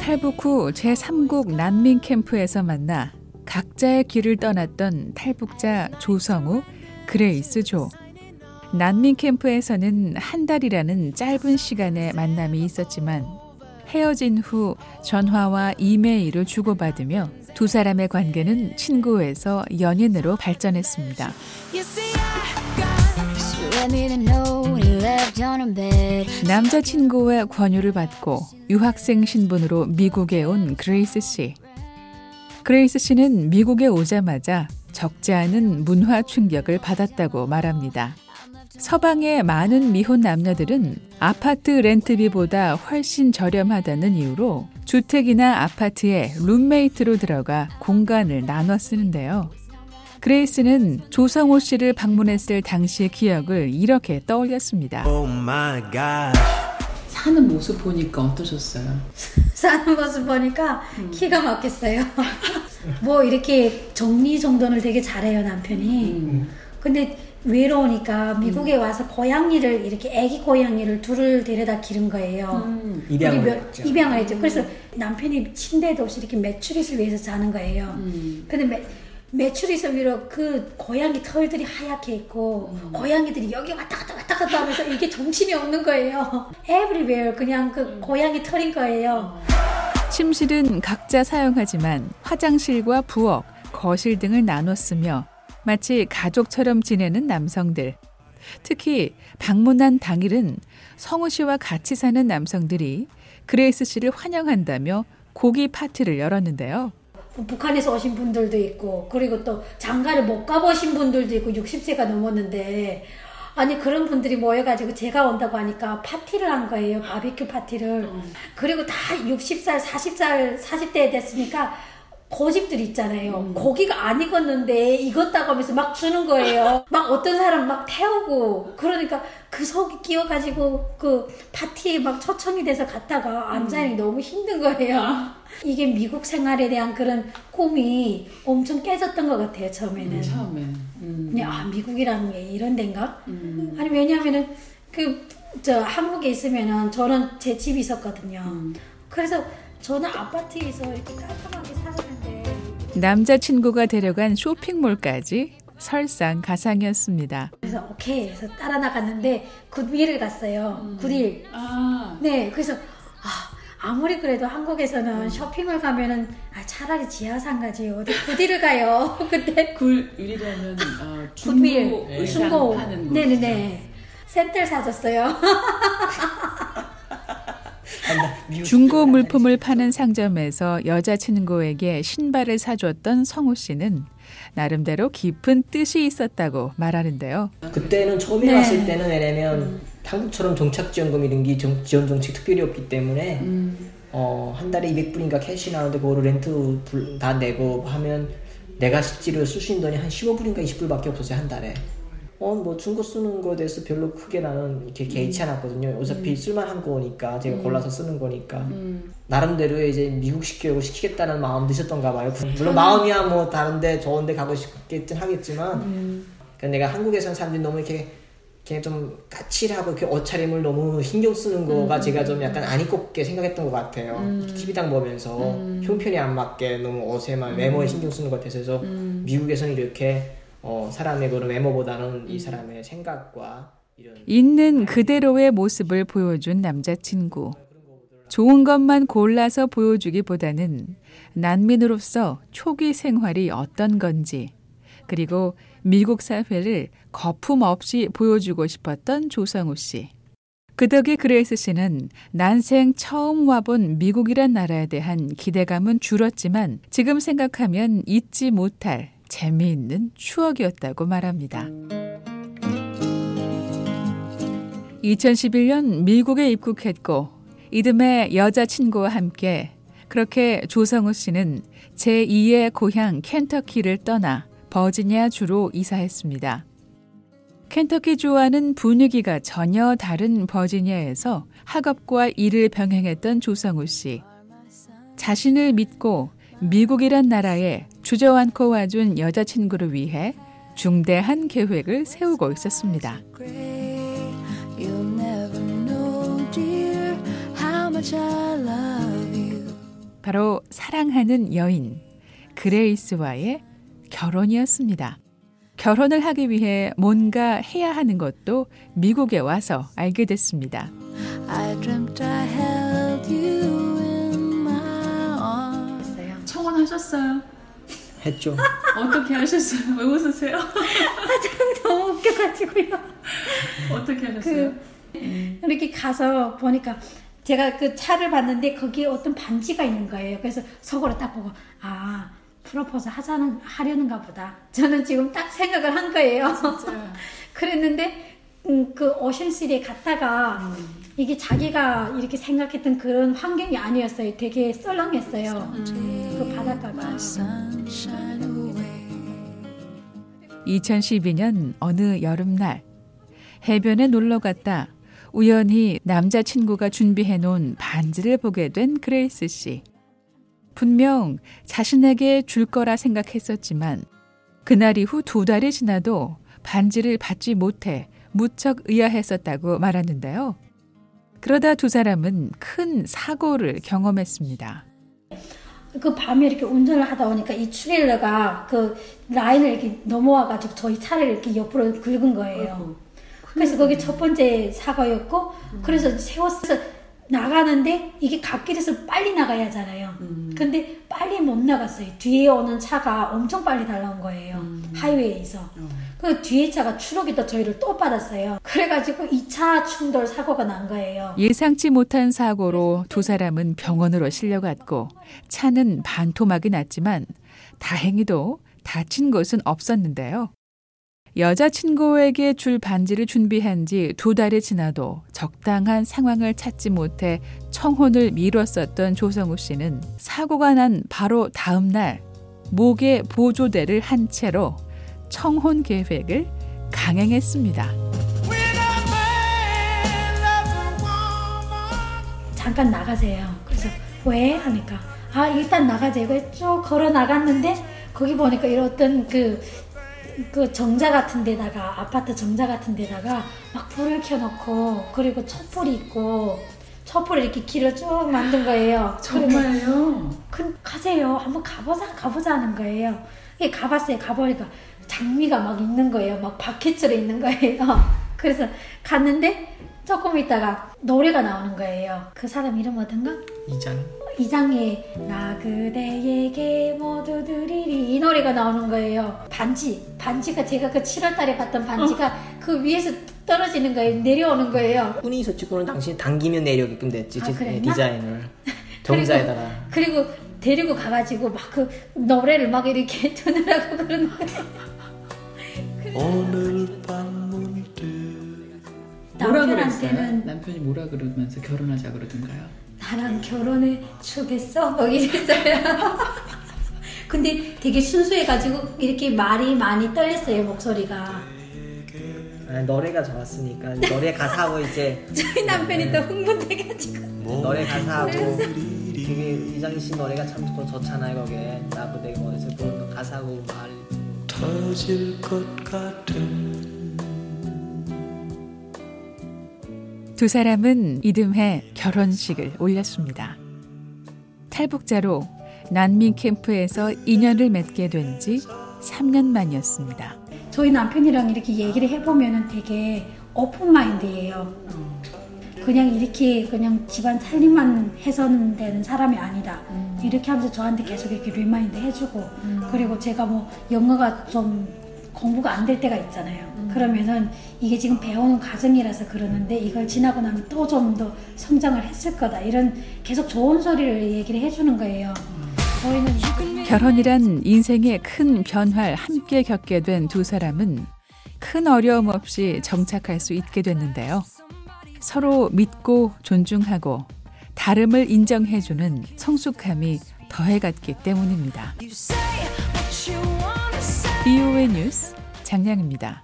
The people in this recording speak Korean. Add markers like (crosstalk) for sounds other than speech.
탈북 후 제3국 난민 캠프에서 만나 각자의 길을 떠났던 탈북자 조성우, 그레이스 조. 난민 캠프에서는 한 달이라는 짧은 시간의 만남이 있었지만 헤어진 후 전화와 이메일을 주고받으며 두 사람의 관계는 친구에서 연인으로 발전했습니다. 남자친구의 권유를 받고 유학생 신분으로 미국에 온 그레이스 씨. 그레이스 씨는 미국에 오자마자 적지 않은 문화 충격을 받았다고 말합니다. 서방의 많은 미혼 남녀들은 아파트 렌트비보다 훨씬 저렴하다는 이유로 주택이나 아파트에 룸메이트로 들어가 공간을 나눠 쓰는데요. 그레이스는 조성호 씨를 방문했을 당시의 기억을 이렇게 떠올렸습니다. Oh 사는 모습 보니까 어떠셨어요? (laughs) 사는 모습 보니까 음. 기가 막혔어요. (laughs) 뭐 이렇게 정리정돈을 되게 잘해요 남편이. 음. 근데 외로우니까 미국에 음. 와서 고양이를 이렇게 애기 고양이를 둘을 데려다 기른 거예요. 음. 입양을 했죠. 입양을 했죠. 그래서 남편이 침대도 없이 이렇게 매출잇을 위해서 자는 거예요. 음. 근데 매, 매출잇을 위로 그 고양이 털들이 하얗게 있고 음. 고양이들이 여기 왔다 갔다 왔다 갔다 하면서 이게 정신이 없는 거예요. everywhere 그냥 그 음. 고양이 털인 거예요. 침실은 각자 사용하지만 화장실과 부엌, 거실 등을 나눠 쓰며 마치 가족처럼 지내는 남성들. 특히 방문한 당일은 성우 씨와 같이 사는 남성들이 그레이스 씨를 환영한다며 고기 파티를 열었는데요. 북한에서 오신 분들도 있고 그리고 또 장가를 못 가보신 분들도 있고 60세가 넘었는데 아니 그런 분들이 모여가지고 제가 온다고 하니까 파티를 한 거예요 바비큐 파티를 음. 그리고 다 60살 40살 40대 됐으니까 고집들 있잖아요. 음. 고기가 안 익었는데 익었다고 하면서 막 주는 거예요. (laughs) 막 어떤 사람 막 태우고 그러니까 그 속이 끼워가지고 그 파티에 막 초청이 돼서 갔다가 앉아있기 음. 너무 힘든 거예요. (laughs) 이게 미국 생활에 대한 그런 꿈이 엄청 깨졌던 것 같아요 처음에는. 음, 처음에. 음. 아 미국이라는 게 이런 데인가? 음. 아니 왜냐면은 그 저 한국에 있으면은 저는 제 집이 있었거든요. 음. 그래서 저는 아파트에서 이렇게 깔끔하게 살았는데 남자친구가 데려간 쇼핑몰까지 설상가상이었습니다. 그래서 오케이 해서 따라 나갔는데 굿윌을 갔어요. 음. 굿윌. 아. 네, 그래서 아, 아무리 그래도 한국에서는 음. 쇼핑을 가면은 아, 차라리 지하상 가지 어디 굿윌을 가요. (laughs) 그때 굿윌이라면 어, 중고 굿윌, 중고 파는 네네네. 센터 사줬어요. (laughs) 중고 물품을 파는 상점에서 여자친구에게 신발을 사줬던 성우 씨는 나름대로 깊은 뜻이 있었다고 말하는데요. 그때는 처음에 네. 왔을 때는 왜냐면 음. 한국처럼 정착지원금 이런 게 지원 정책 특별히 없기 때문에 음. 어, 한 달에 200불인가 cash 나오는데 그거를 렌트 다 내고 하면 내가 실제로 쓸 수 있는 돈이 한 15불인가 20불밖에 없었어요 한 달에. 어, 뭐 중고 쓰는 거에 대해서 별로 크게 나는 이렇게 개의치 음. 않았거든요. 어차피 음. 쓸만한 거니까 제가 음. 골라서 쓰는 거니까 음. 나름대로 이제 미국식 교육을 시키겠다는 마음 드셨던가 봐요. 물론 마음이야 뭐 다른데 좋은데 가고 싶겠긴 하겠지만 음. 그러니까 내가 한국에서는 사람들이 너무 이렇게 그냥 좀 까칠하고 이렇게 옷차림을 너무 신경 쓰는 거가 음. 제가 좀 약간 안 입고게 생각했던 것 같아요. 음. TV당 보면서 음. 형편이 안 맞게 너무 옷에만 외모에 신경 쓰는 것 같아서 미국에서는 이렇게 어, 사람의 그런 외모보다는 이 사람의 생각과 이런 있는 그대로의 모습을 보여준 남자친구. 좋은 것만 골라서 보여주기보다는 난민으로서 초기 생활이 어떤 건지, 그리고 미국 사회를 거품 없이 보여주고 싶었던 조성우 씨. 그 덕에 그레이스 씨는 난생 처음 와본 미국이란 나라에 대한 기대감은 줄었지만 지금 생각하면 잊지 못할 재미있는 추억이었다고 말합니다. 2011년 미국에 입국했고 이듬해 여자친구와 함께 그렇게 조성우 씨는 제2의 고향 켄터키를 떠나 버지니아 주로 이사했습니다. 켄터키 주와는 분위기가 전혀 다른 버지니아에서 학업과 일을 병행했던 조성우 씨. 자신을 믿고 미국이란 나라에 주저앉고 와준 여자친구를 위해 중대한 계획을 세우고 있었습니다. 바로 사랑하는 여인 그레이스와의 결혼이었습니다. 결혼을 하기 위해 뭔가 해야 하는 것도 미국에 와서 알게 됐습니다. 청혼하셨어요? 했죠. 어떻게 하셨어요? 왜 웃으세요? 너무 웃겨가지고요. 어떻게 하셨어요? 그, 이렇게 가서 보니까 제가 그 차를 봤는데 거기에 어떤 반지가 있는 거예요. 그래서 속으로 딱 보고 아 프로포즈 하자는 하려는가 보다. 저는 지금 딱 생각을 한 거예요. (laughs) 그랬는데 음, 그 오션시리에 갔다가 음. 이게 자기가 이렇게 생각했던 그런 환경이 아니었어요. 되게 썰렁했어요. 음. 그 바닷가가. 2012년 어느 여름날 해변에 놀러 갔다 우연히 남자친구가 준비해 놓은 반지를 보게 된 그레이스 씨. 분명 자신에게 줄 거라 생각했었지만 그날 이후 두 달이 지나도 반지를 받지 못해 무척 의아했었다고 말하는데요. 그러다 두 사람은 큰 사고를 경험했습니다. 그 밤에 이렇게 운전을 하다 보니까 이 트레일러가 그 라인을 이렇게 넘어와가지고 저희 차를 이렇게 옆으로 긁은 거예요. 그래서 거기 첫 번째 사고였고, 그래서 세워서 나가는데 이게 갓길에서 빨리 나가야 하잖아요. 음. 근데 빨리 못 나갔어요. 뒤에 오는 차가 엄청 빨리 달라온 거예요. 음. 하이웨이에서. 어. 그 뒤에 차가 또 저희를 또 받았어요. 그래가지고 2차 충돌 사고가 난 거예요. 예상치 못한 사고로 두 사람은 병원으로 실려갔고 차는 반토막이 났지만 다행히도 다친 것은 없었는데요. 여자친구에게 줄 반지를 준비한 지 두 달이 지나도 적당한 상황을 찾지 못해 청혼을 미뤘었던 조성우 씨는 사고가 난 바로 다음 날 목에 보조대를 한 채로 청혼 계획을 강행했습니다. 잠깐 나가세요. 그래서 왜 하니까 아 일단 나가자 이거 쭉 걸어 나갔는데 거기 보니까 이런 어그 그 정자 같은 데다가 아파트 정자 같은 데다가 막 불을 켜놓고 그리고 촛불이 있고 촛불을 이렇게 길을 쭉 만든 거예요. 정말요? 그 가세요. 한번 가보자 가보자 하는 거예요. 예, 가봤어요. 가보니까 장미가 막 있는 거예요. 막 바퀴줄에 있는 거예요. (laughs) 그래서 갔는데 조금 있다가 노래가 나오는 거예요. 그 사람 이름 어떤가? 이장. 이장의 나 그대에게 모두 드리리 이 노래가 나오는 거예요. 반지 반지가 제가 그 7월달에 봤던 반지가 어. 그 위에서 떨어지는 거예요. 내려오는 거예요. 훈이 서치고는 당신 당기면 내려게끔 됐지 아, 디자인을 (laughs) 정자에다가 그리고, 그리고 데리고 가가지고 막 그 노래를 막 이렇게 (laughs) 그러는 거예요. 오늘 밤 뭐라 그랬어요? 남편이 뭐라 그러면서 결혼하자 그러던가요? 나랑 결혼해 주겠어? 뭐 이랬어요. (laughs) 근데 되게 순수해가지고 이렇게 말이 많이 떨렸어요 목소리가. 아, 노래가 좋았으니까 노래 가사하고 이제 (laughs) 저희 남편이 또 흥분돼가지고 노래 가사하고 되게 이장희 씨 노래가 참 좋잖아요 거기에 나도 내가 어디서 그 가사하고 말 터질 것 같은 두 사람은 이듬해 결혼식을 올렸습니다. 탈북자로 난민 캠프에서 인연을 맺게 된 지 3년 만이었습니다. 저희 남편이랑 이렇게 얘기를 해보면 되게 open mind예요. 그냥 이렇게 그냥 집안 살림만 해서는 되는 사람이 아니다. 음. 이렇게 하면서 저한테 계속 이렇게 remind 해주고 음. 그리고 제가 뭐 영어가 좀 공부가 안 될 때가 있잖아요. 음. 그러면은 이게 지금 배우는 과정이라서 그러는데 이걸 지나고 나면 또 좀 더 성장을 했을 거다. 이런 계속 좋은 소리를 얘기를 해주는 거예요. 저희는 결혼이란 인생의 큰 변화를 함께 겪게 된 두 사람은 큰 어려움 없이 정착할 수 있게 됐는데요. 서로 믿고 존중하고 다름을 인정해주는 성숙함이 더해갔기 때문입니다. BO의 뉴스 장량입니다.